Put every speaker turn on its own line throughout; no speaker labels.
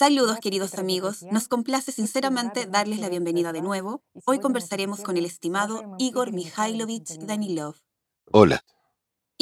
Saludos queridos amigos, nos complace sinceramente darles la bienvenida de nuevo. Hoy conversaremos con el estimado Igor Mikhailovich Danilov.
Hola.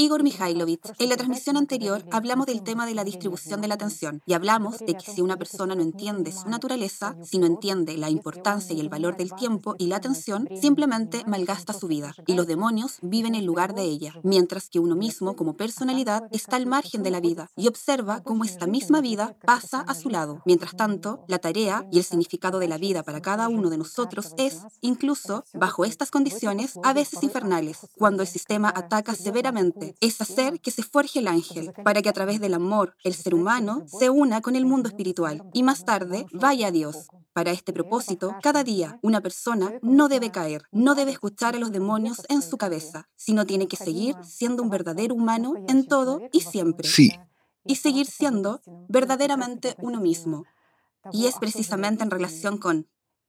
Igor Mikhailovich, en la transmisión anterior hablamos del tema de la distribución de la atención y hablamos de que si una persona no entiende su naturaleza, si no entiende la importancia y el valor del tiempo y la atención, simplemente malgasta su vida y los demonios viven en lugar de ella, mientras que uno mismo como personalidad está al margen de la vida y observa cómo esta misma vida pasa a su lado. Mientras tanto, la tarea y el significado de la vida para cada uno de nosotros es, incluso bajo estas condiciones, a veces infernales, cuando el sistema ataca severamente es hacer que se forje el ángel, para que a través del amor el ser humano se una con el mundo espiritual y más tarde vaya a Dios. Para este propósito, cada día una persona no debe caer, no debe escuchar a los demonios en su cabeza, sino tiene que seguir siendo un verdadero humano en todo y siempre.
Sí.
Y seguir siendo verdaderamente uno mismo. Y es precisamente en relación con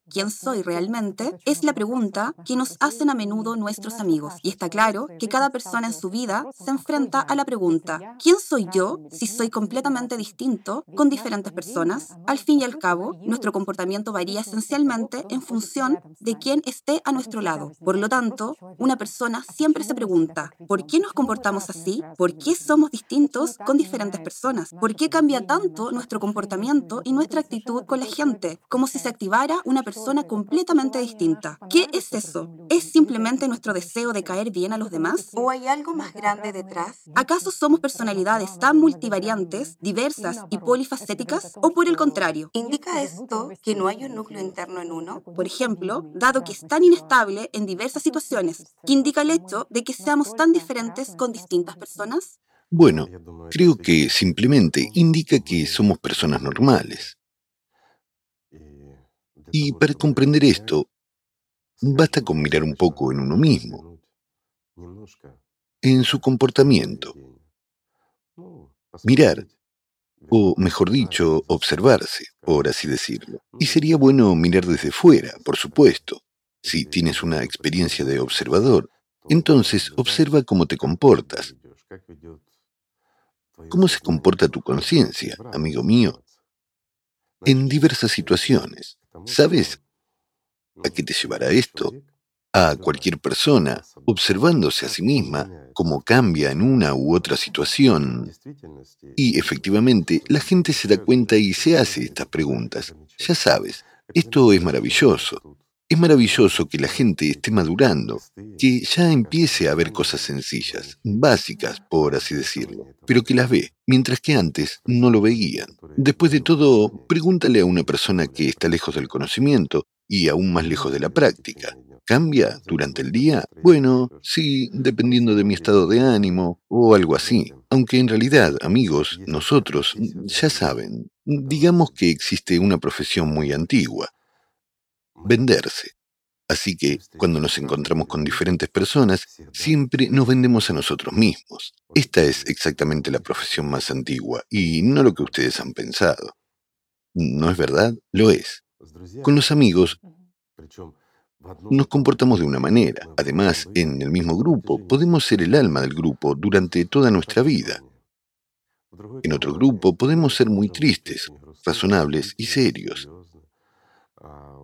¿quién soy realmente? Es la pregunta que nos hacen a menudo nuestros amigos. Y está claro que cada persona en su vida se enfrenta a la pregunta, ¿quién soy yo si soy completamente distinto con diferentes personas? Al fin y al cabo, nuestro comportamiento varía esencialmente en función de quién esté a nuestro lado. Por lo tanto, una persona siempre se pregunta, ¿por qué nos comportamos así? ¿Por qué somos distintos con diferentes personas? ¿Por qué cambia tanto nuestro comportamiento y nuestra actitud con la gente? Como si se activara una persona persona completamente distinta. ¿Qué es eso? ¿Es simplemente nuestro deseo de caer bien a los demás? ¿O hay algo más grande detrás? ¿Acaso somos personalidades tan multivariantes, diversas y polifacéticas? ¿O por el contrario? ¿Indica esto que no hay un núcleo interno en uno? Por ejemplo, dado que es tan inestable en diversas situaciones, ¿qué indica el hecho de que seamos tan diferentes con distintas personas?
Bueno, creo que simplemente indica que somos personas normales. Y para comprender esto, basta con mirar un poco en uno mismo, en su comportamiento. Mirar, o mejor dicho, observarse, por así decirlo. Y sería bueno mirar desde fuera, por supuesto. Si tienes una experiencia de observador, entonces observa cómo te comportas. ¿Cómo se comporta tu conciencia, amigo mío? En diversas situaciones. ¿Sabes a qué te llevará esto? A cualquier persona, observándose a sí misma, cómo cambia en una u otra situación. Y efectivamente, la gente se da cuenta y se hace estas preguntas. Ya sabes, esto es maravilloso. Es maravilloso que la gente esté madurando, que ya empiece a ver cosas sencillas, básicas, por así decirlo, pero que las ve, mientras que antes no lo veían. Después de todo, pregúntale a una persona que está lejos del conocimiento y aún más lejos de la práctica. ¿Cambia durante el día? Bueno, sí, dependiendo de mi estado de ánimo o algo así. Aunque en realidad, amigos, nosotros, ya saben, digamos que existe una profesión muy antigua, venderse. Así que cuando nos encontramos con diferentes personas, siempre nos vendemos a nosotros mismos. Esta es exactamente la profesión más antigua y no lo que ustedes han pensado. ¿No es verdad? Lo es. Con los amigos nos comportamos de una manera. Además, en el mismo grupo podemos ser el alma del grupo durante toda nuestra vida. En otro grupo podemos ser muy tristes, razonables y serios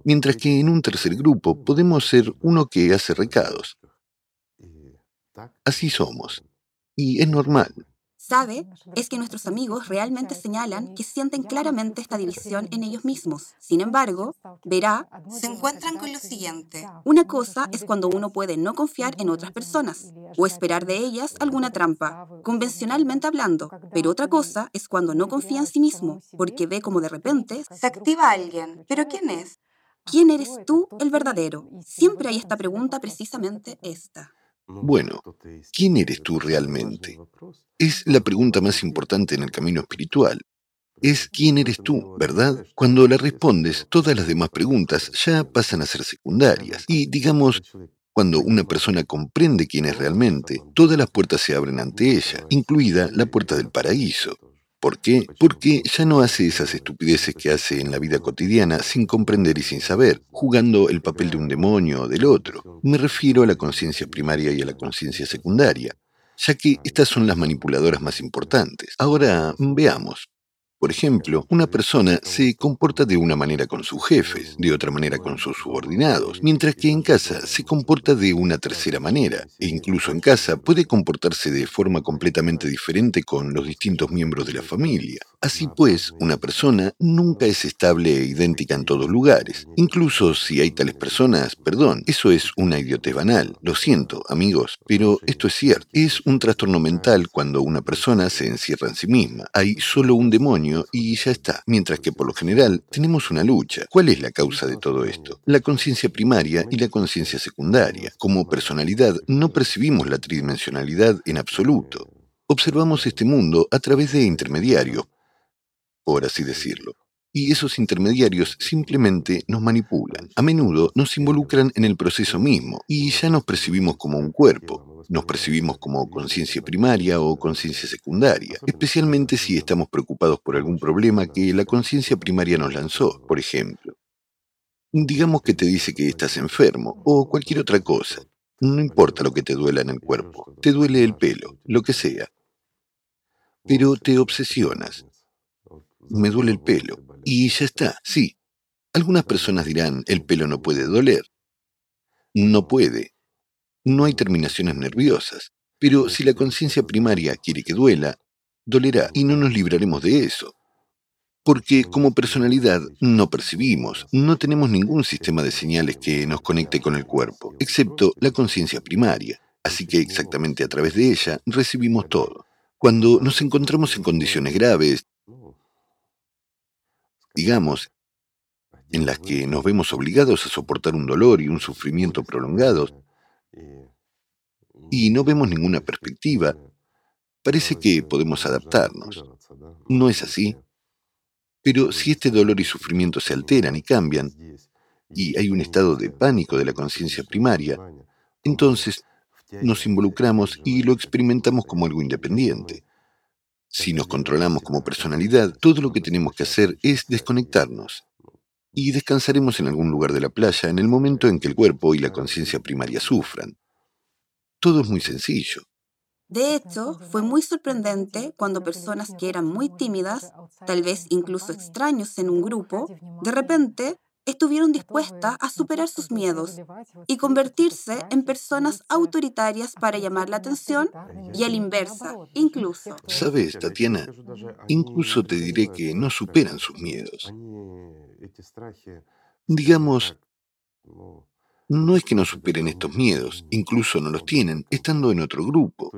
mientras que en un tercer grupo podemos ser uno que hace recados. Así somos. Y es normal.
¿Sabe? Es que nuestros amigos realmente señalan que sienten claramente esta división en ellos mismos. Sin embargo, verá, se encuentran con lo siguiente. Una cosa es cuando uno puede no confiar en otras personas o esperar de ellas alguna trampa, convencionalmente hablando. Pero otra cosa es cuando no confía en sí mismo, porque ve como de repente se activa alguien. ¿Pero quién es? ¿Quién eres tú, el verdadero? Siempre hay esta pregunta, precisamente esta.
Bueno, ¿quién eres tú realmente? Es la pregunta más importante en el camino espiritual. Es quién eres tú, ¿verdad? Cuando la respondes, todas las demás preguntas ya pasan a ser secundarias. Y digamos, cuando una persona comprende quién es realmente, todas las puertas se abren ante ella, incluida la puerta del paraíso. ¿Por qué? Porque ya no hace esas estupideces que hace en la vida cotidiana sin comprender y sin saber, jugando el papel de un demonio o del otro. Me refiero a la conciencia primaria y a la conciencia secundaria, ya que estas son las manipuladoras más importantes. Ahora, veamos. Por ejemplo, una persona se comporta de una manera con sus jefes, de otra manera con sus subordinados, mientras que en casa se comporta de una tercera manera, e incluso en casa puede comportarse de forma completamente diferente con los distintos miembros de la familia. Así pues, una persona nunca es estable e idéntica en todos lugares. Incluso si hay tales personas, perdón, eso es una idiotez banal. Lo siento, amigos, pero esto es cierto. Es un trastorno mental cuando una persona se encierra en sí misma. Hay solo un demonio y ya está. Mientras que por lo general tenemos una lucha. ¿Cuál es la causa de todo esto? La conciencia primaria y la conciencia secundaria. Como personalidad no percibimos la tridimensionalidad en absoluto. Observamos este mundo a través de intermediarios, por así decirlo y esos intermediarios simplemente nos manipulan. A menudo nos involucran en el proceso mismo y ya nos percibimos como un cuerpo, nos percibimos como conciencia primaria o conciencia secundaria, especialmente si estamos preocupados por algún problema que la conciencia primaria nos lanzó, por ejemplo. Digamos que te dice que estás enfermo o cualquier otra cosa. No importa lo que te duela en el cuerpo, te duele el pelo, lo que sea. Pero te obsesionas. Me duele el pelo. Y ya está, sí. Algunas personas dirán, el pelo no puede doler. No puede. No hay terminaciones nerviosas. Pero si la conciencia primaria quiere que duela, dolerá y no nos libraremos de eso. Porque como personalidad no percibimos, no tenemos ningún sistema de señales que nos conecte con el cuerpo, excepto la conciencia primaria. Así que exactamente a través de ella recibimos todo. Cuando nos encontramos en condiciones graves, digamos, en las que nos vemos obligados a soportar un dolor y un sufrimiento prolongados, y no vemos ninguna perspectiva, parece que podemos adaptarnos. ¿No es así? Pero si este dolor y sufrimiento se alteran y cambian, y hay un estado de pánico de la conciencia primaria, entonces nos involucramos y lo experimentamos como algo independiente. Si nos controlamos como personalidad, todo lo que tenemos que hacer es desconectarnos. Y descansaremos en algún lugar de la playa en el momento en que el cuerpo y la conciencia primaria sufran. Todo es muy sencillo.
De hecho, fue muy sorprendente cuando personas que eran muy tímidas, tal vez incluso extraños en un grupo, de repente estuvieron dispuestas a superar sus miedos y convertirse en personas autoritarias para llamar la atención y a la inversa, incluso.
Sabes, Tatiana, incluso te diré que no superan sus miedos. Digamos, no es que no superen estos miedos, incluso no los tienen, estando en otro grupo.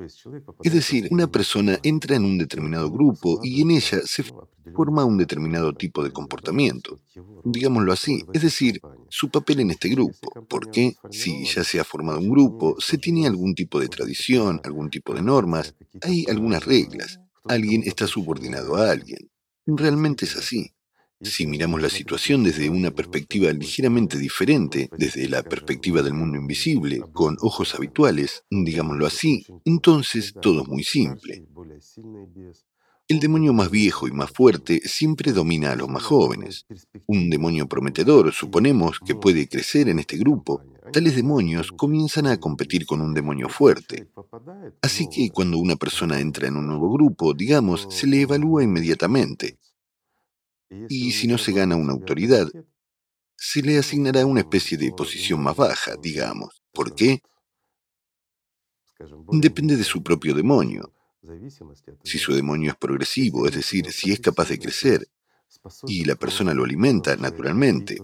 Es decir, una persona entra en un determinado grupo y en ella se forma un determinado tipo de comportamiento, digámoslo así, es decir, su papel en este grupo. Porque si ya se ha formado un grupo, se tiene algún tipo de tradición, algún tipo de normas, hay algunas reglas, alguien está subordinado a alguien. Realmente es así. Si miramos la situación desde una perspectiva ligeramente diferente, desde la perspectiva del mundo invisible, con ojos habituales, digámoslo así, entonces todo es muy simple. El demonio más viejo y más fuerte siempre domina a los más jóvenes. Un demonio prometedor, suponemos, que puede crecer en este grupo, tales demonios comienzan a competir con un demonio fuerte. Así que cuando una persona entra en un nuevo grupo, digamos, se le evalúa inmediatamente. Y si no se gana una autoridad, se le asignará una especie de posición más baja, digamos. ¿Por qué? Depende de su propio demonio. Si su demonio es progresivo, es decir, si es capaz de crecer, y la persona lo alimenta naturalmente,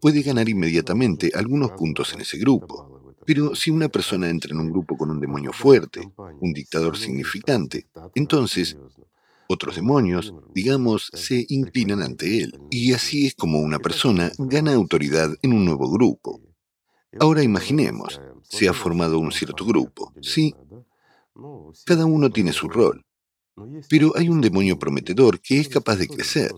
puede ganar inmediatamente algunos puntos en ese grupo. Pero si una persona entra en un grupo con un demonio fuerte, un dictador significante, entonces otros demonios, digamos, se inclinan ante él. Y así es como una persona gana autoridad en un nuevo grupo. Ahora imaginemos, se ha formado un cierto grupo, ¿sí? Cada uno tiene su rol. Pero hay un demonio prometedor que es capaz de crecer.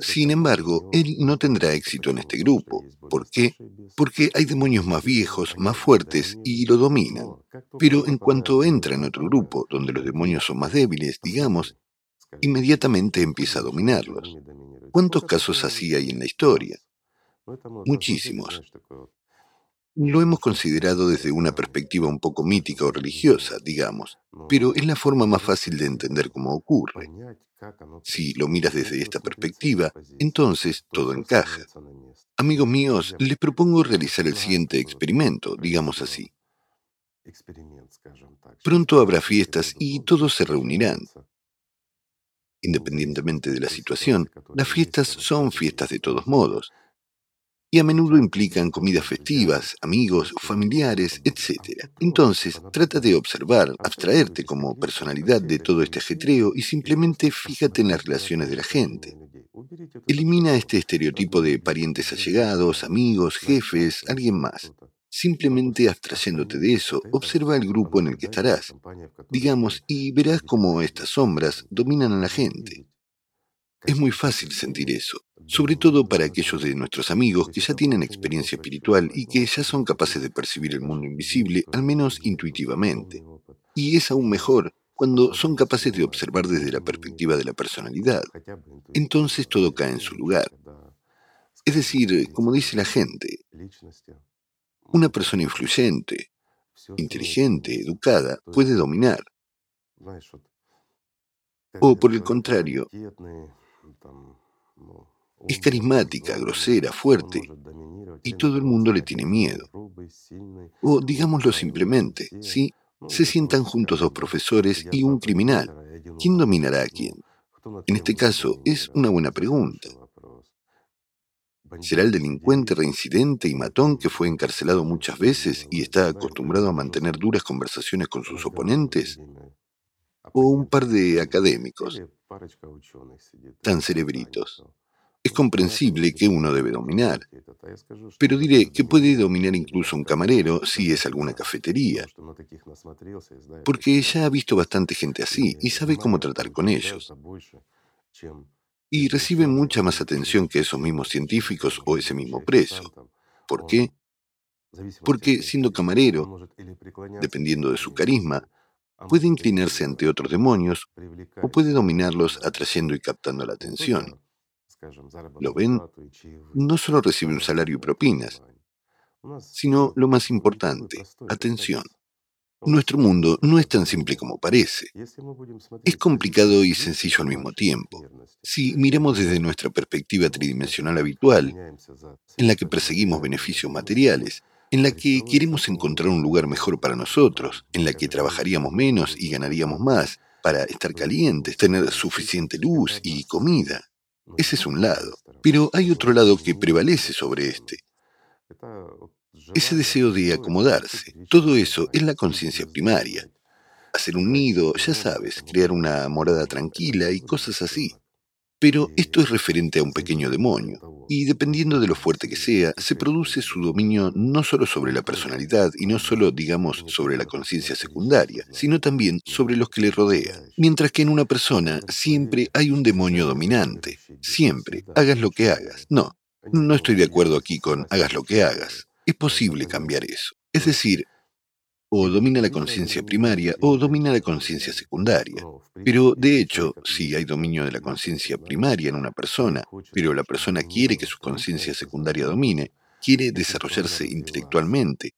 Sin embargo, él no tendrá éxito en este grupo. ¿Por qué? Porque hay demonios más viejos, más fuertes y lo dominan. Pero en cuanto entra en otro grupo, donde los demonios son más débiles, digamos, inmediatamente empieza a dominarlos. ¿Cuántos casos así hay en la historia? Muchísimos. Lo hemos considerado desde una perspectiva un poco mítica o religiosa, digamos, pero es la forma más fácil de entender cómo ocurre. Si lo miras desde esta perspectiva, entonces todo encaja. Amigos míos, les propongo realizar el siguiente experimento, digamos así. Pronto habrá fiestas y todos se reunirán. Independientemente de la situación, las fiestas son fiestas de todos modos, y a menudo implican comidas festivas, amigos, familiares, etc. Entonces, trata de observar, abstraerte como personalidad de todo este ajetreo y simplemente fíjate en las relaciones de la gente. Elimina este estereotipo de parientes allegados, amigos, jefes, alguien más. Simplemente abstrayéndote de eso, observa el grupo en el que estarás, digamos, y verás cómo estas sombras dominan a la gente. Es muy fácil sentir eso, sobre todo para aquellos de nuestros amigos que ya tienen experiencia espiritual y que ya son capaces de percibir el mundo invisible, al menos intuitivamente. Y es aún mejor cuando son capaces de observar desde la perspectiva de la personalidad. Entonces todo cae en su lugar. Es decir, como dice la gente, una persona influyente, inteligente, educada, puede dominar. O por el contrario, es carismática, grosera, fuerte, y todo el mundo le tiene miedo. O digámoslo simplemente, ¿sí? Se sientan juntos dos profesores y un criminal. ¿Quién dominará a quién? En este caso, es una buena pregunta. ¿Será el delincuente reincidente y matón que fue encarcelado muchas veces y está acostumbrado a mantener duras conversaciones con sus oponentes? ¿O un par de académicos tan cerebritos? Es comprensible que uno debe dominar, pero diré que puede dominar incluso un camarero si es alguna cafetería, porque ya ha visto bastante gente así y sabe cómo tratar con ellos y recibe mucha más atención que esos mismos científicos o ese mismo preso. ¿Por qué? Porque siendo camarero, dependiendo de su carisma, puede inclinarse ante otros demonios o puede dominarlos atrayendo y captando la atención. ¿Lo ven? No solo recibe un salario y propinas, sino lo más importante, atención. Nuestro mundo no es tan simple como parece. Es complicado y sencillo al mismo tiempo. Si miramos desde nuestra perspectiva tridimensional habitual, en la que perseguimos beneficios materiales, en la que queremos encontrar un lugar mejor para nosotros, en la que trabajaríamos menos y ganaríamos más, para estar calientes, tener suficiente luz y comida. Ese es un lado. Pero hay otro lado que prevalece sobre este. Ese deseo de acomodarse, todo eso es la conciencia primaria. Hacer un nido, ya sabes, crear una morada tranquila y cosas así. Pero esto es referente a un pequeño demonio, y dependiendo de lo fuerte que sea, se produce su dominio no solo sobre la personalidad y no solo, digamos, sobre la conciencia secundaria, sino también sobre los que le rodean. Mientras que en una persona siempre hay un demonio dominante, siempre, hagas lo que hagas. No, no estoy de acuerdo aquí con hagas lo que hagas. Es posible cambiar eso. Es decir, o domina la conciencia primaria o domina la conciencia secundaria. Pero de hecho, si hay dominio de la conciencia primaria en una persona, pero la persona quiere que su conciencia secundaria domine, quiere desarrollarse intelectualmente,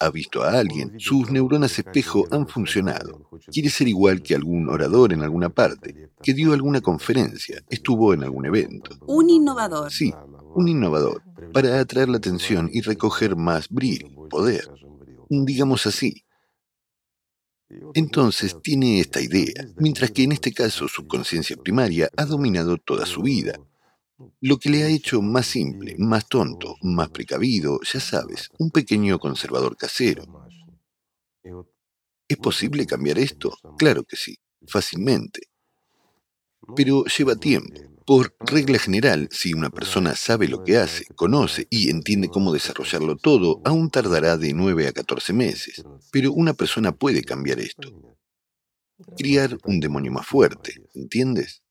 ha visto a alguien, sus neuronas espejo han funcionado. Quiere ser igual que algún orador en alguna parte, que dio alguna conferencia, estuvo en algún evento.
Un innovador.
Sí, un innovador, para atraer la atención y recoger más brillo, poder, digamos así. Entonces tiene esta idea, mientras que en este caso su conciencia primaria ha dominado toda su vida, lo que le ha hecho más simple, más tonto, más precavido, ya sabes, un pequeño conservador casero. ¿Es posible cambiar esto? Claro que sí, fácilmente. Pero lleva tiempo. Por regla general, si una persona sabe lo que hace, conoce y entiende cómo desarrollarlo todo, aún tardará de 9 a 14 meses. Pero una persona puede cambiar esto. Criar un demonio más fuerte, ¿entiendes?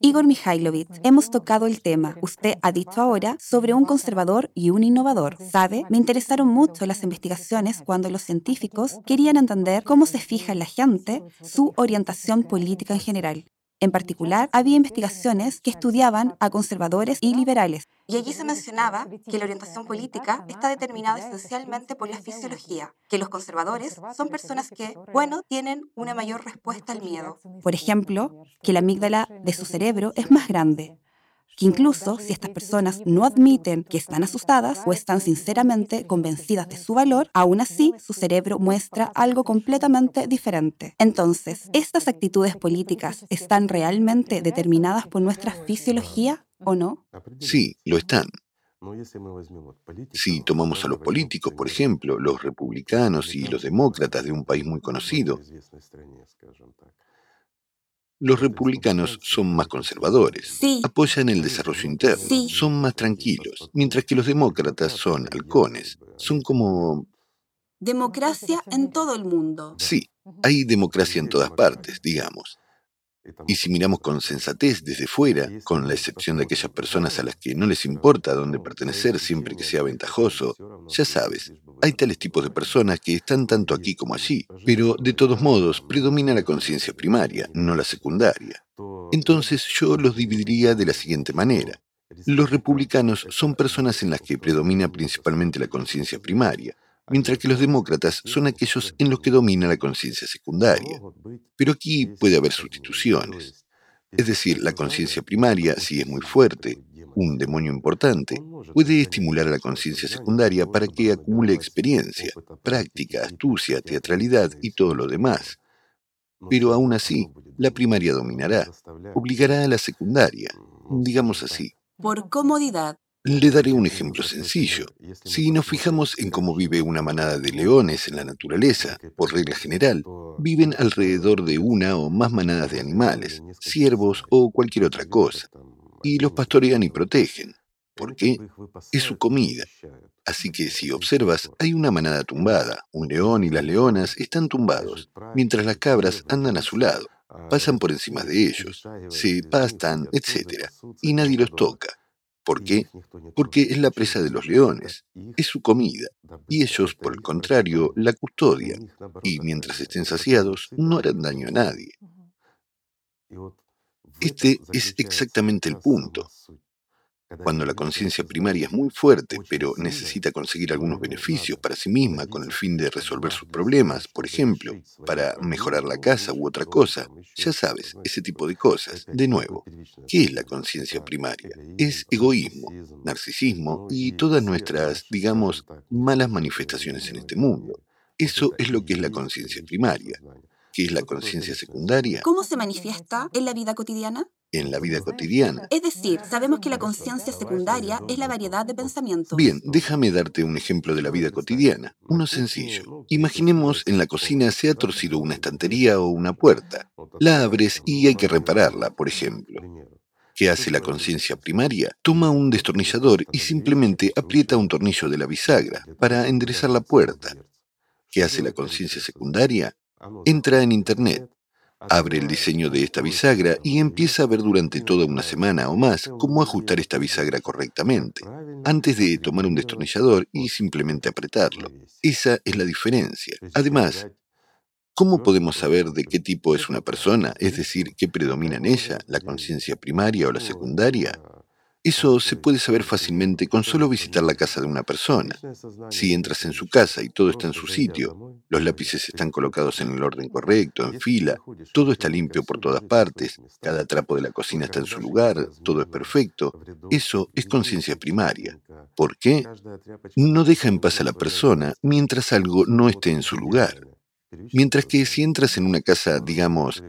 Igor Mikhailovich, hemos tocado el tema. Usted ha dicho ahora sobre un conservador y un innovador. ¿Sabe? Me interesaron mucho las investigaciones cuando los científicos querían entender cómo se fija en la gente su orientación política en general. En particular, había investigaciones que estudiaban a conservadores y liberales. Y allí se mencionaba que la orientación política está determinada esencialmente por la fisiología, que los conservadores son personas que, bueno, tienen una mayor respuesta al miedo.
Por ejemplo, que la amígdala de su cerebro es más grande, que incluso si estas personas no admiten que están asustadas o están sinceramente convencidas de su valor, aún así su cerebro muestra algo completamente diferente. Entonces, ¿estas actitudes políticas están realmente determinadas por nuestra fisiología o no?
Sí, lo están. Si tomamos a los políticos, por ejemplo, los republicanos y los demócratas de un país muy conocido, los republicanos son más conservadores,
Sí,
apoyan el desarrollo interno,
Sí.
son más tranquilos, mientras que los demócratas son halcones, son como...
democracia en todo el mundo.
Sí, hay democracia en todas partes, digamos. Y si miramos con sensatez desde fuera, con la excepción de aquellas personas a las que no les importa dónde pertenecer siempre que sea ventajoso, ya sabes, hay tales tipos de personas que están tanto aquí como allí, pero de todos modos predomina la conciencia primaria, no la secundaria. Entonces yo los dividiría de la siguiente manera. Los republicanos son personas en las que predomina principalmente la conciencia primaria, mientras que los demócratas son aquellos en los que domina la conciencia secundaria. Pero aquí puede haber sustituciones. Es decir, la conciencia primaria, si es muy fuerte, un demonio importante, puede estimular a la conciencia secundaria para que acumule experiencia, práctica, astucia, teatralidad y todo lo demás. Pero aún así, la primaria dominará, obligará a la secundaria, digamos así.
Por comodidad,
Le daré un ejemplo sencillo. Si nos fijamos en cómo vive una manada de leones en la naturaleza, por regla general, viven alrededor de una o más manadas de animales, ciervos o cualquier otra cosa, y los pastorean y protegen. ¿Por qué? Es su comida. Así que si observas, hay una manada tumbada, un león y las leonas están tumbados, mientras las cabras andan a su lado, pasan por encima de ellos, se pastan, etc., y nadie los toca. ¿Por qué? Porque es la presa de los leones, es su comida, y ellos, por el contrario, la custodian, y mientras estén saciados, no harán daño a nadie. Este es exactamente el punto. Cuando la conciencia primaria es muy fuerte, pero necesita conseguir algunos beneficios para sí misma con el fin de resolver sus problemas, por ejemplo, para mejorar la casa u otra cosa, ya sabes, ese tipo de cosas. De nuevo, ¿qué es la conciencia primaria? Es egoísmo, narcisismo y todas nuestras, digamos, malas manifestaciones en este mundo. Eso es lo que es la conciencia primaria. ¿Qué es la conciencia secundaria?
¿cómo se manifiesta en la vida cotidiana?
En la vida cotidiana.
Es decir, sabemos que la conciencia secundaria es la variedad de pensamientos.
Bien, déjame darte un ejemplo de la vida cotidiana, uno sencillo. Imaginemos en la cocina se ha torcido una estantería o una puerta. La abres y hay que repararla, por ejemplo. ¿Qué hace la conciencia primaria? Toma un destornillador y simplemente aprieta un tornillo de la bisagra para enderezar la puerta. ¿Qué hace la conciencia secundaria? Entra en Internet, abre el diseño de esta bisagra y empieza a ver durante toda una semana o más cómo ajustar esta bisagra correctamente, antes de tomar un destornillador y simplemente apretarlo. Esa es la diferencia. Además, ¿cómo podemos saber de qué tipo es una persona? Es decir, ¿qué predomina en ella? ¿La conciencia primaria o la secundaria? Eso se puede saber fácilmente con solo visitar la casa de una persona. Si entras en su casa y todo está en su sitio, los lápices están colocados en el orden correcto, en fila, todo está limpio por todas partes, cada trapo de la cocina está en su lugar, todo es perfecto, eso es conciencia primaria. ¿Por qué? No deja en paz a la persona mientras algo no esté en su lugar. Mientras que si entras en una casa, digamos,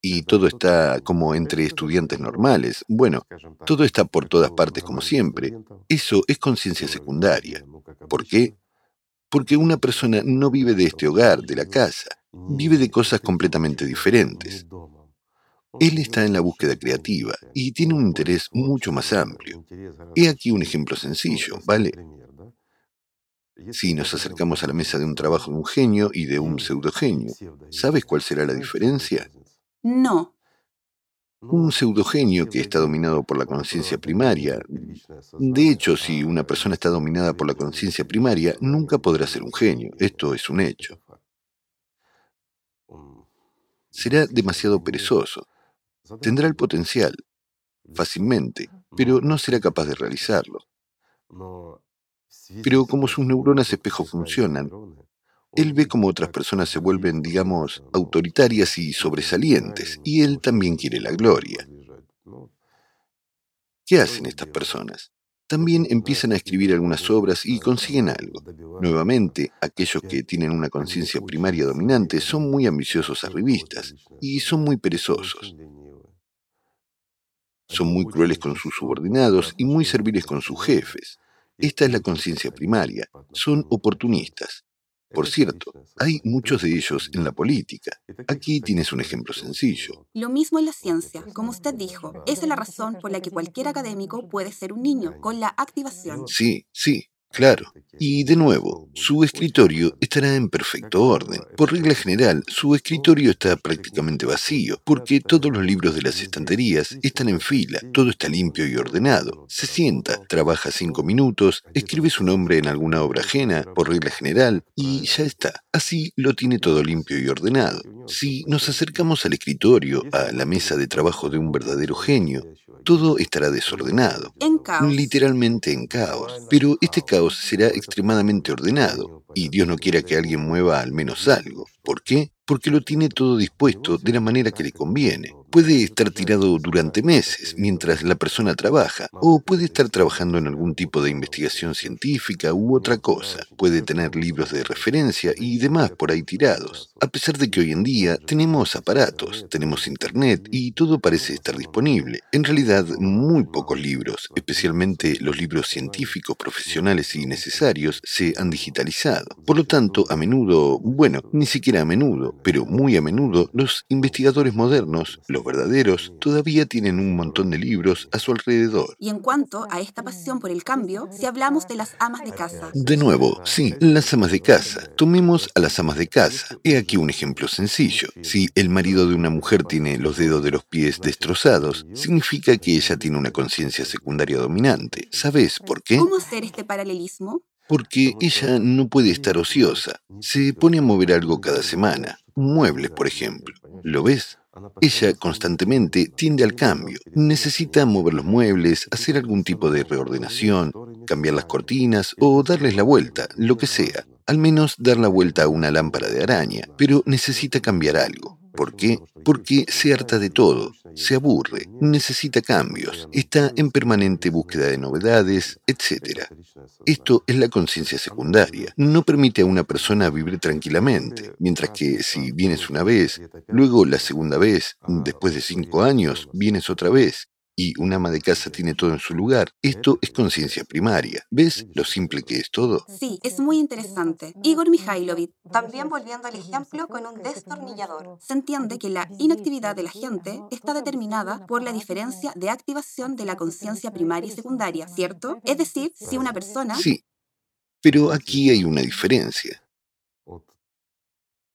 y todo está como entre estudiantes normales, bueno, todo está por todas partes como siempre, eso es conciencia secundaria. ¿Por qué? Porque una persona no vive de este hogar, de la casa, vive de cosas completamente diferentes. Él está en la búsqueda creativa y tiene un interés mucho más amplio. He aquí un ejemplo sencillo, ¿vale? Si nos acercamos a la mesa de un trabajo de un genio y de un pseudogenio, ¿sabes cuál será la diferencia?
No,
Un pseudogenio que está dominado por la conciencia primaria. De hecho, si una persona está dominada por la conciencia primaria, nunca podrá ser un genio. Esto es un hecho. Será demasiado perezoso. Tendrá el potencial, fácilmente, pero no será capaz de realizarlo. Pero como sus neuronas espejo funcionan, él ve como otras personas se vuelven, digamos, autoritarias y sobresalientes, y él también quiere la gloria. ¿Qué hacen estas personas? También empiezan a escribir algunas obras y consiguen algo. Nuevamente, aquellos que tienen una conciencia primaria dominante son muy ambiciosos arribistas y son muy perezosos. Son muy crueles con sus subordinados y muy serviles con sus jefes. Esta es la conciencia primaria. Son oportunistas. Por cierto, hay muchos de ellos en la política. Aquí tienes un ejemplo sencillo.
Lo mismo en la ciencia, como usted dijo. Esa es la razón por la que cualquier académico puede ser un niño, con la activación.
Sí, sí. Claro. Y de nuevo, su escritorio estará en perfecto orden. Por regla general, su escritorio está prácticamente vacío, porque todos los libros de las estanterías están en fila, todo está limpio y ordenado. Se sienta, trabaja cinco minutos, escribe su nombre en alguna obra ajena, por regla general, y ya está. Así lo tiene todo limpio y ordenado. Si nos acercamos al escritorio, a la mesa de trabajo de un verdadero genio, todo estará desordenado.
En caos.
Literalmente en caos. Pero este caos será extremadamente ordenado, y Dios no quiera que alguien mueva al menos algo. ¿Por qué? Porque lo tiene todo dispuesto de la manera que le conviene. Puede estar tirado durante meses mientras la persona trabaja, o puede estar trabajando en algún tipo de investigación científica u otra cosa. Puede tener libros de referencia y demás por ahí tirados. A pesar de que hoy en día tenemos aparatos, tenemos internet y todo parece estar disponible. En realidad, muy pocos libros, especialmente los libros científicos, profesionales y necesarios, se han digitalizado. Por lo tanto, a menudo, bueno, ni siquiera a menudo, pero muy a menudo, los investigadores modernos, los verdaderos todavía tienen un montón de libros a su alrededor.
Y en cuanto a esta pasión por el cambio, si hablamos de las amas de casa.
De nuevo, sí, las amas de casa. Tomemos a las amas de casa. He aquí un ejemplo sencillo. Si el marido de una mujer tiene los dedos de los pies destrozados, significa que ella tiene una conciencia secundaria dominante. ¿Sabes por qué?
¿Cómo hacer este paralelismo?
Porque ella no puede estar ociosa. Se pone a mover algo cada semana. Muebles, por ejemplo. ¿Lo ves? Ella constantemente tiende al cambio. Necesita mover los muebles, hacer algún tipo de reordenación, cambiar las cortinas o darles la vuelta, lo que sea. Al menos dar la vuelta a una lámpara de araña, pero necesita cambiar algo. ¿Por qué? Porque se harta de todo, se aburre, necesita cambios, está en permanente búsqueda de novedades, etc. Esto es la conciencia secundaria. No permite a una persona vivir tranquilamente, mientras que si vienes una vez, luego la segunda vez, después de cinco años, vienes otra vez, y un ama de casa tiene todo en su lugar. Esto es conciencia primaria. ¿Ves lo simple que es todo?
Sí, es muy interesante. Igor Mikhailovich, también volviendo al ejemplo con un destornillador, se entiende que la inactividad de la gente está determinada por la diferencia de activación de la conciencia primaria y secundaria, ¿cierto? Es decir, si una persona...
Sí, pero aquí hay una diferencia.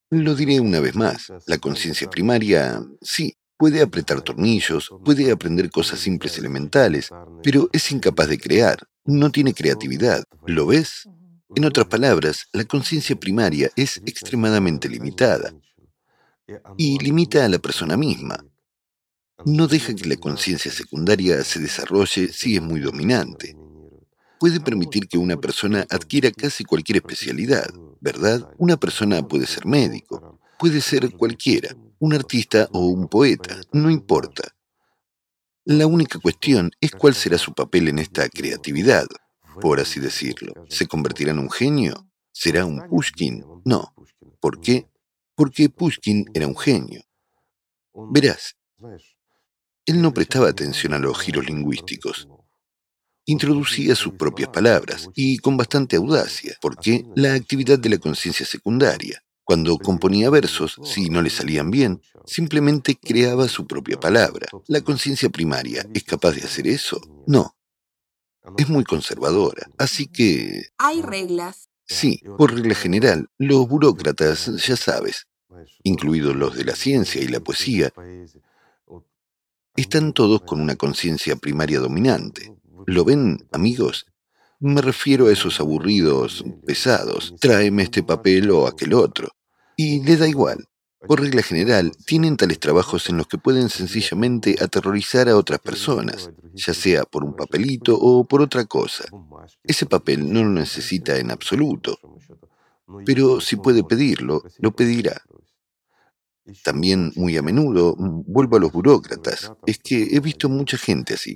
Lo diré una vez más, la conciencia primaria, sí, Puede apretar tornillos, puede aprender cosas simples elementales, pero es incapaz de crear, no tiene creatividad. ¿Lo ves? En otras palabras, la conciencia primaria es extremadamente limitada y limita a la persona misma. No deja que la conciencia secundaria se desarrolle si es muy dominante. Puede permitir que una persona adquiera casi cualquier especialidad, ¿verdad? Una persona puede ser médico, puede ser cualquiera, un artista o un poeta, no importa. La única cuestión es cuál será su papel en esta creatividad, por así decirlo. ¿Se convertirá en un genio? ¿Será un Pushkin? No. ¿Por qué? Porque Pushkin era un genio. Verás, él no prestaba atención a los giros lingüísticos. Introducía sus propias palabras y con bastante audacia, porque la actividad de la conciencia secundaria, cuando componía versos, si no le salían bien, simplemente creaba su propia palabra. ¿La conciencia primaria es capaz de hacer eso? No. Es muy conservadora. Así que...
Hay reglas.
Sí, por regla general, los burócratas, ya sabes, incluidos los de la ciencia y la poesía, están todos con una conciencia primaria dominante. ¿Lo ven, amigos? Me refiero a esos aburridos, pesados, tráeme este papel o aquel otro y le da igual. por regla general, tienen tales trabajos en los que pueden sencillamente aterrorizar a otras personas, ya sea por un papelito o por otra cosa. Ese papel no lo necesita en absoluto, pero si puede pedirlo, lo pedirá. También muy a menudo, mm, vuelvo a los burócratas, es que he visto mucha gente así.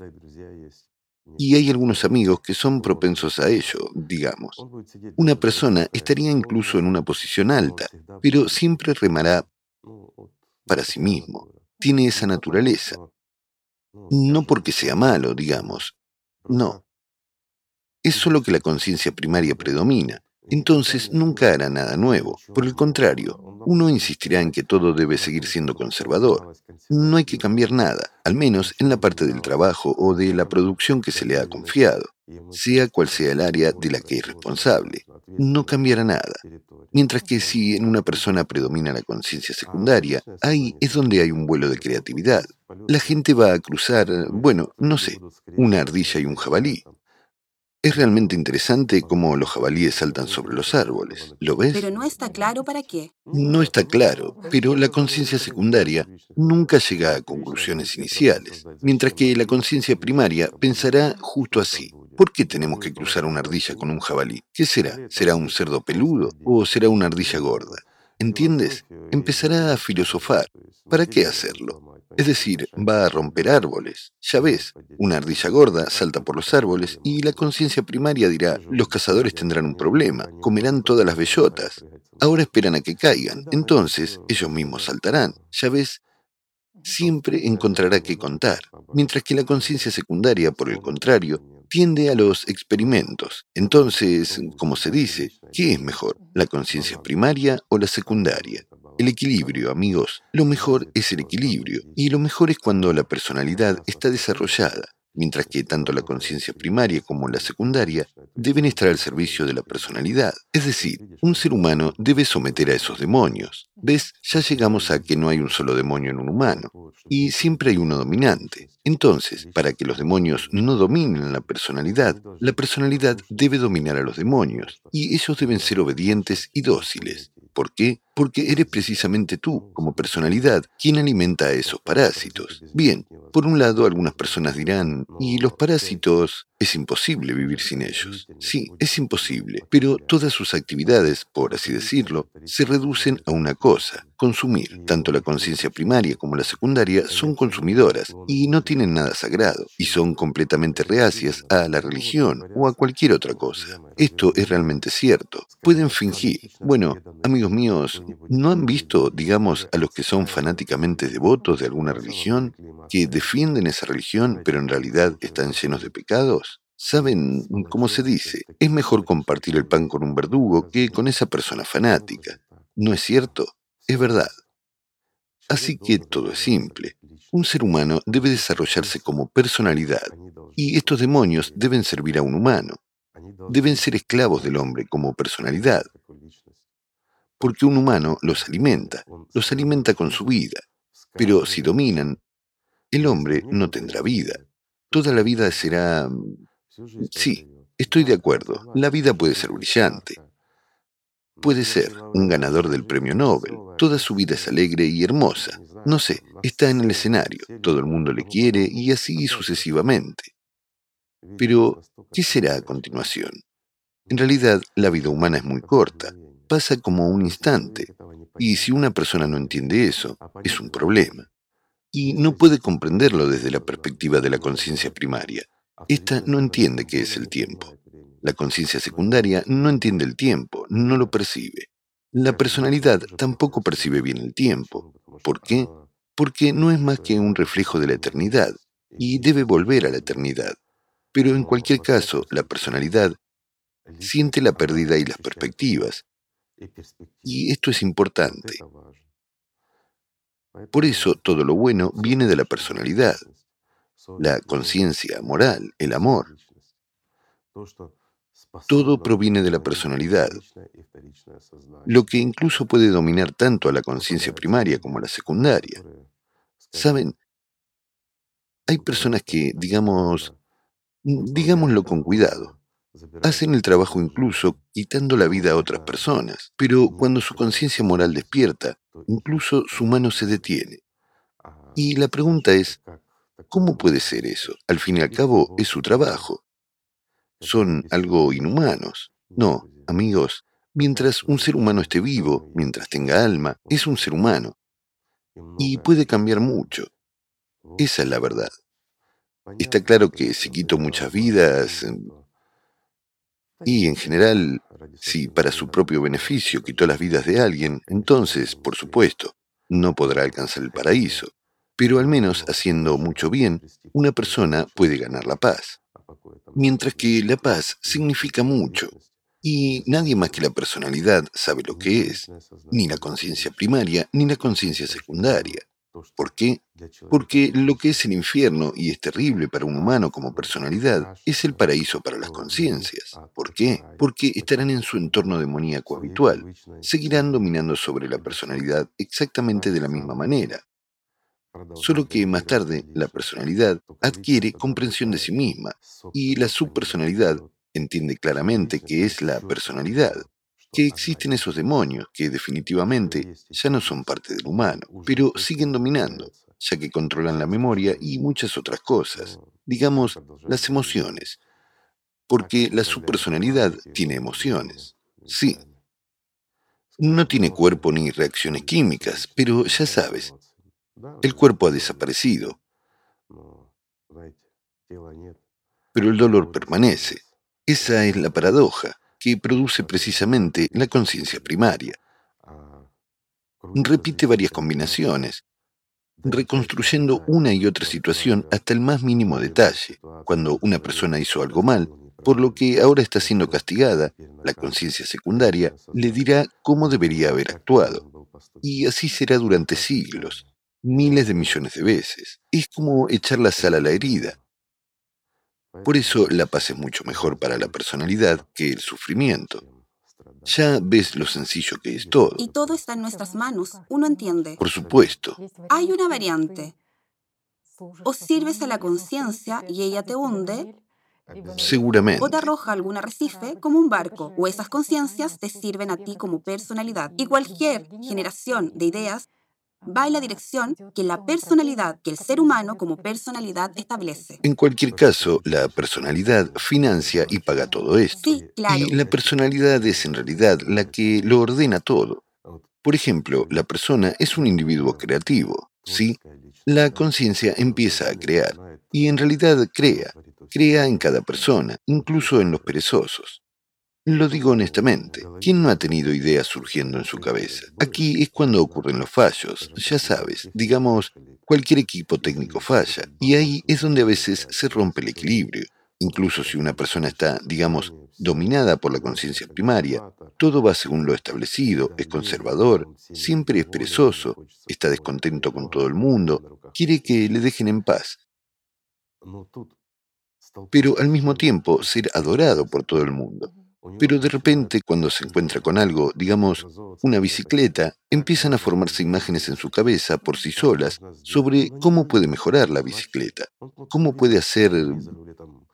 Y hay algunos amigos que son propensos a ello, digamos. Una persona estaría incluso en una posición alta, pero siempre remará para sí mismo. Tiene esa naturaleza. No porque sea malo, digamos. No. Es solo que la conciencia primaria predomina. Entonces nunca hará nada nuevo. Por el contrario, uno insistirá en que todo debe seguir siendo conservador. No hay que cambiar nada, al menos en la parte del trabajo o de la producción que se le ha confiado, sea cual sea el área de la que es responsable. No cambiará nada. Mientras que si en una persona predomina la conciencia secundaria, ahí es donde hay un vuelo de creatividad. La gente va a cruzar, bueno, no sé, una ardilla y un jabalí. Es realmente interesante cómo los jabalíes saltan sobre los árboles. ¿Lo ves?
Pero no está claro para qué.
No está claro, pero la conciencia secundaria nunca llega a conclusiones iniciales, mientras que la conciencia primaria pensará justo así. ¿Por qué tenemos que cruzar una ardilla con un jabalí? ¿Qué será? ¿Será un cerdo peludo o será una ardilla gorda? ¿Entiendes? Empezará a filosofar. ¿Para qué hacerlo? Es decir, va a romper árboles. Ya ves, una ardilla gorda salta por los árboles y la conciencia primaria dirá, los cazadores tendrán un problema, comerán todas las bellotas. Ahora esperan a que caigan, entonces ellos mismos saltarán. Ya ves, siempre encontrará que contar, mientras que la conciencia secundaria, por el contrario, tiende a los experimentos. Entonces, como se dice, ¿qué es mejor, la conciencia primaria o la secundaria? El equilibrio, amigos. Lo mejor es el equilibrio. Y lo mejor es cuando la personalidad está desarrollada, mientras que tanto la conciencia primaria como la secundaria deben estar al servicio de la personalidad. Es decir, un ser humano debe someter a esos demonios. ¿Ves? Ya llegamos a que no hay un solo demonio en un humano, y siempre hay uno dominante. Entonces, para que los demonios no dominen la personalidad, la personalidad debe dominar a los demonios, y ellos deben ser obedientes y dóciles. ¿Por qué? Porque eres precisamente tú, como personalidad, quien alimenta a esos parásitos. Bien, por un lado algunas personas dirán, ¿y los parásitos? Es imposible vivir sin ellos. Sí, es imposible, pero todas sus actividades, por así decirlo, se reducen a una cosa, consumir. Tanto la conciencia primaria como la secundaria son consumidoras y no tienen nada sagrado, y son completamente reacias a la religión o a cualquier otra cosa. Esto es realmente cierto. Pueden fingir. Bueno, amigos míos, ¿no han visto, digamos, a los que son fanáticamente devotos de alguna religión, que defienden esa religión pero en realidad están llenos de pecados? Saben, como se dice, es mejor compartir el pan con un verdugo que con esa persona fanática. ¿No es cierto? Es verdad. Así que todo es simple. Un ser humano debe desarrollarse como personalidad y estos demonios deben servir a un humano. Deben ser esclavos del hombre como personalidad. Porque un humano los alimenta, los alimenta con su vida. Pero si dominan, el hombre no tendrá vida. Toda la vida será... Sí, estoy de acuerdo. La vida puede ser brillante. Puede ser un ganador del premio Nobel. Toda su vida es alegre y hermosa. No sé, está en el escenario. Todo el mundo le quiere y así sucesivamente. Pero, ¿qué será a continuación? En realidad, la vida humana es muy corta, pasa como un instante, y si una persona no entiende eso, es un problema. Y no puede comprenderlo desde la perspectiva de la conciencia primaria. Esta no entiende qué es el tiempo. La conciencia secundaria no entiende el tiempo, no lo percibe. La personalidad tampoco percibe bien el tiempo. ¿Por qué? Porque no es más que un reflejo de la eternidad, y debe volver a la eternidad. Pero en cualquier caso, la personalidad siente la pérdida y las perspectivas. Y esto es importante. Por eso todo lo bueno viene de la personalidad, la conciencia moral, el amor. Todo proviene de la personalidad, lo que incluso puede dominar tanto a la conciencia primaria como a la secundaria. Saben, hay personas que, digamos, digámoslo con cuidado, Hacen el trabajo incluso quitando la vida a otras personas, pero cuando su conciencia moral despierta, incluso su mano se detiene. Y la pregunta es, ¿cómo puede ser eso? Al fin y al cabo, es su trabajo. Son algo inhumanos. No, amigos, mientras un ser humano esté vivo, mientras tenga alma, es un ser humano. Y puede cambiar mucho. Esa es la verdad. Está claro que si quito muchas vidas, em, y en general, si para su propio beneficio quitó las vidas de alguien, entonces, por supuesto, no podrá alcanzar el paraíso. Pero al menos haciendo mucho bien, una persona puede ganar la paz. Mientras que la paz significa mucho, y nadie más que la personalidad sabe lo que es, ni la conciencia primaria ni la conciencia secundaria. ¿Por qué? Porque lo que es el infierno y es terrible para un humano como personalidad es el paraíso para las conciencias. ¿Por qué? Porque estarán en su entorno demoníaco habitual, seguirán dominando sobre la personalidad exactamente de la misma manera. Solo que más tarde la personalidad adquiere comprensión de sí misma y la subpersonalidad entiende claramente que es la personalidad que existen esos demonios que definitivamente ya no son parte del humano, pero siguen dominando, ya que controlan la memoria y muchas otras cosas, digamos las emociones, porque la subpersonalidad tiene emociones, sí. No tiene cuerpo ni reacciones químicas, pero ya sabes, el cuerpo ha desaparecido, pero el dolor permanece. Esa es la paradoja que produce precisamente la conciencia primaria. Repite varias combinaciones, reconstruyendo una y otra situación hasta el más mínimo detalle. Cuando una persona hizo algo mal, por lo que ahora está siendo castigada, la conciencia secundaria le dirá cómo debería haber actuado. Y así será durante siglos, miles de millones de veces. Es como echar la sal a la herida. Por eso la paz es mucho mejor para la personalidad que el sufrimiento. Ya ves lo sencillo que es todo.
Y todo está en nuestras manos, uno entiende.
Por supuesto.
Hay una variante. O sirves a la conciencia y ella te hunde,
Seguramente.
o te arroja a algún arrecife como un barco, o esas conciencias te sirven a ti como personalidad. Y cualquier generación de ideas va en la dirección que la personalidad, que el ser humano como personalidad establece.
En cualquier caso, la personalidad financia y paga todo esto.
Sí, claro.
Y la personalidad es en realidad la que lo ordena todo. Por ejemplo, la persona es un individuo creativo, ¿sí? La conciencia empieza a crear y en realidad crea, crea en cada persona, incluso en los perezosos. Lo digo honestamente, ¿quién no ha tenido ideas surgiendo en su cabeza? Aquí es cuando ocurren los fallos, ya sabes, digamos, cualquier equipo técnico falla, y ahí es donde a veces se rompe el equilibrio. Incluso si una persona está, digamos, dominada por la conciencia primaria, todo va según lo establecido, es conservador, siempre es perezoso, está descontento con todo el mundo, quiere que le dejen en paz, pero al mismo tiempo ser adorado por todo el mundo. Pero de repente, cuando se encuentra con algo, digamos, una bicicleta, empiezan a formarse imágenes en su cabeza por sí solas sobre cómo puede mejorar la bicicleta, cómo puede hacer...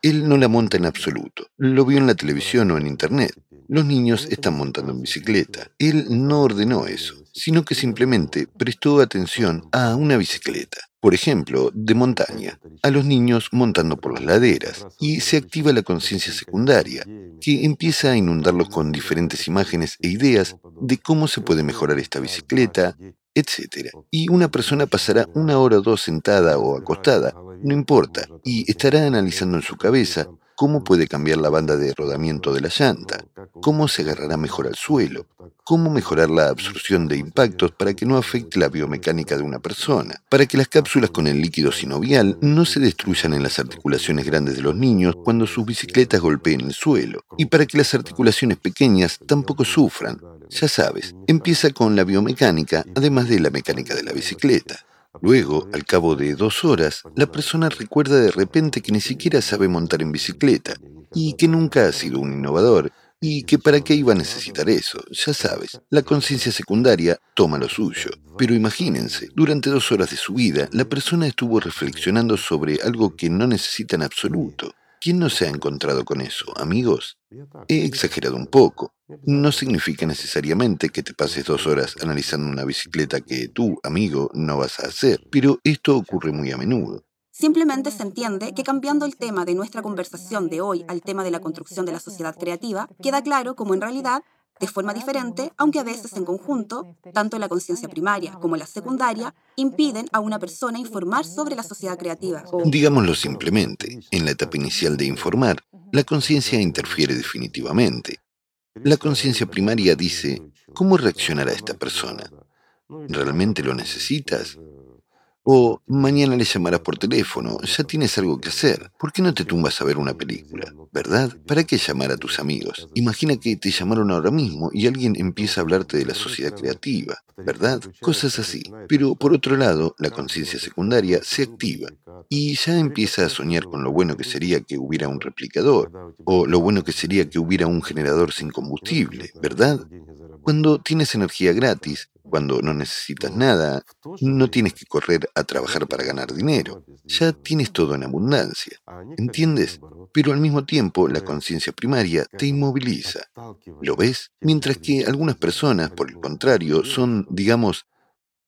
Él no la monta en absoluto. Lo vio en la televisión o en internet. Los niños están montando en bicicleta. Él no ordenó eso, sino que simplemente prestó atención a una bicicleta por ejemplo, de montaña, a los niños montando por las laderas, y se activa la conciencia secundaria, que empieza a inundarlos con diferentes imágenes e ideas de cómo se puede mejorar esta bicicleta, etc. Y una persona pasará una hora o dos sentada o acostada, no importa, y estará analizando en su cabeza cómo puede cambiar la banda de rodamiento de la llanta, cómo se agarrará mejor al suelo, cómo mejorar la absorción de impactos para que no afecte la biomecánica de una persona, para que las cápsulas con el líquido sinovial no se destruyan en las articulaciones grandes de los niños cuando sus bicicletas golpeen el suelo, y para que las articulaciones pequeñas tampoco sufran. Ya sabes, empieza con la biomecánica, además de la mecánica de la bicicleta. Luego, al cabo de dos horas, la persona recuerda de repente que ni siquiera sabe montar en bicicleta y que nunca ha sido un innovador y que para qué iba a necesitar eso, ya sabes, la conciencia secundaria toma lo suyo. Pero imagínense, durante dos horas de su vida, la persona estuvo reflexionando sobre algo que no necesita en absoluto. ¿Quién no se ha encontrado con eso, amigos? He exagerado un poco. No significa necesariamente que te pases dos horas analizando una bicicleta que tú, amigo, no vas a hacer, pero esto ocurre muy a menudo.
Simplemente se entiende que cambiando el tema de nuestra conversación de hoy al tema de la construcción de la sociedad creativa, queda claro cómo en realidad de forma diferente, aunque a veces en conjunto, tanto la conciencia primaria como la secundaria impiden a una persona informar sobre la sociedad creativa.
Digámoslo simplemente, en la etapa inicial de informar, la conciencia interfiere definitivamente. La conciencia primaria dice, ¿cómo reaccionará esta persona? ¿Realmente lo necesitas? O mañana le llamarás por teléfono, ya tienes algo que hacer. ¿Por qué no te tumbas a ver una película? ¿Verdad? ¿Para qué llamar a tus amigos? Imagina que te llamaron ahora mismo y alguien empieza a hablarte de la sociedad creativa, ¿verdad? Cosas así. Pero por otro lado, la conciencia secundaria se activa y ya empieza a soñar con lo bueno que sería que hubiera un replicador o lo bueno que sería que hubiera un generador sin combustible, ¿verdad? Cuando tienes energía gratis, cuando no necesitas nada, no tienes que correr a trabajar para ganar dinero. Ya tienes todo en abundancia. ¿Entiendes? Pero al mismo tiempo la conciencia primaria te inmoviliza. ¿Lo ves? Mientras que algunas personas, por el contrario, son, digamos,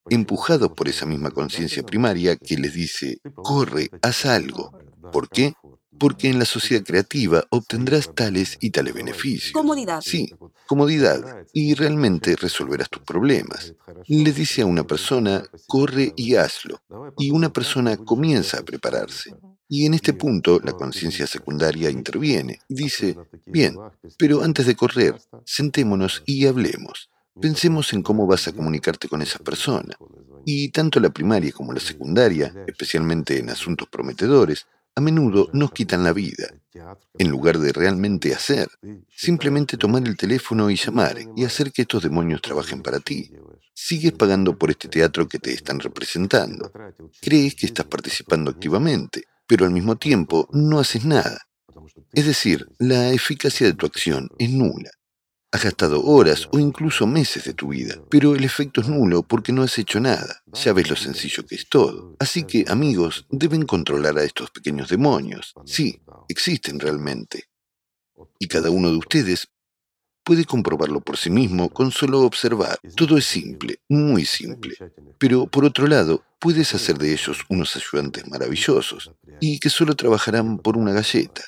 empujados por esa misma conciencia primaria que les dice, corre, haz algo. ¿Por qué? Porque en la sociedad creativa obtendrás tales y tales beneficios.
Comodidad.
Sí, comodidad. Y realmente resolverás tus problemas. Le dice a una persona, corre y hazlo. Y una persona comienza a prepararse. Y en este punto la conciencia secundaria interviene y dice, bien, pero antes de correr, sentémonos y hablemos. Pensemos en cómo vas a comunicarte con esa persona. Y tanto la primaria como la secundaria, especialmente en asuntos prometedores, a menudo nos quitan la vida, en lugar de realmente hacer, simplemente tomar el teléfono y llamar y hacer que estos demonios trabajen para ti. Sigues pagando por este teatro que te están representando. Crees que estás participando activamente, pero al mismo tiempo no haces nada. Es decir, la eficacia de tu acción es nula. Has gastado horas o incluso meses de tu vida, pero el efecto es nulo porque no has hecho nada. Ya ves lo sencillo que es todo. Así que, amigos, deben controlar a estos pequeños demonios. Sí, existen realmente. Y cada uno de ustedes puede comprobarlo por sí mismo con solo observar. Todo es simple, muy simple. Pero por otro lado, puedes hacer de ellos unos ayudantes maravillosos y que solo trabajarán por una galleta.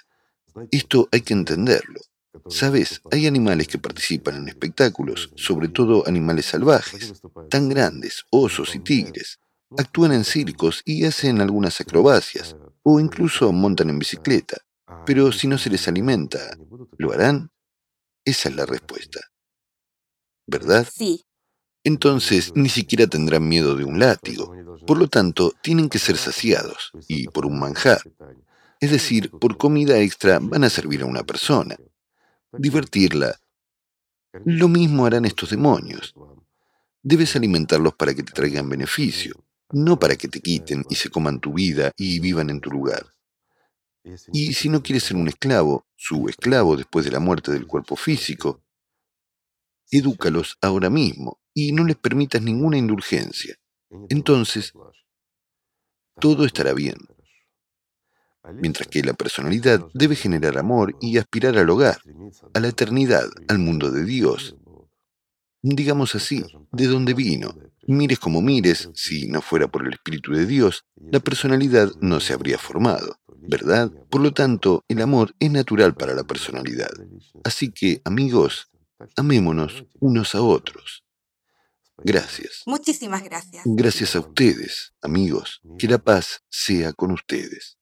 Esto hay que entenderlo. Sabes, hay animales que participan en espectáculos, sobre todo animales salvajes, tan grandes, osos y tigres. Actúan en circos y hacen algunas acrobacias, o incluso montan en bicicleta. Pero si no se les alimenta, ¿lo harán? Esa es la respuesta. ¿Verdad?
Sí.
Entonces ni siquiera tendrán miedo de un látigo. Por lo tanto, tienen que ser saciados, y por un manjar. Es decir, por comida extra van a servir a una persona divertirla. Lo mismo harán estos demonios. Debes alimentarlos para que te traigan beneficio, no para que te quiten y se coman tu vida y vivan en tu lugar. Y si no quieres ser un esclavo, su esclavo después de la muerte del cuerpo físico, edúcalos ahora mismo y no les permitas ninguna indulgencia. Entonces, todo estará bien mientras que la personalidad debe generar amor y aspirar al hogar, a la eternidad, al mundo de Dios. Digamos así, de donde vino. Mires como mires, si no fuera por el Espíritu de Dios, la personalidad no se habría formado, ¿verdad? Por lo tanto, el amor es natural para la personalidad. Así que, amigos, amémonos unos a otros. Gracias.
Muchísimas gracias.
Gracias a ustedes, amigos. Que la paz sea con ustedes.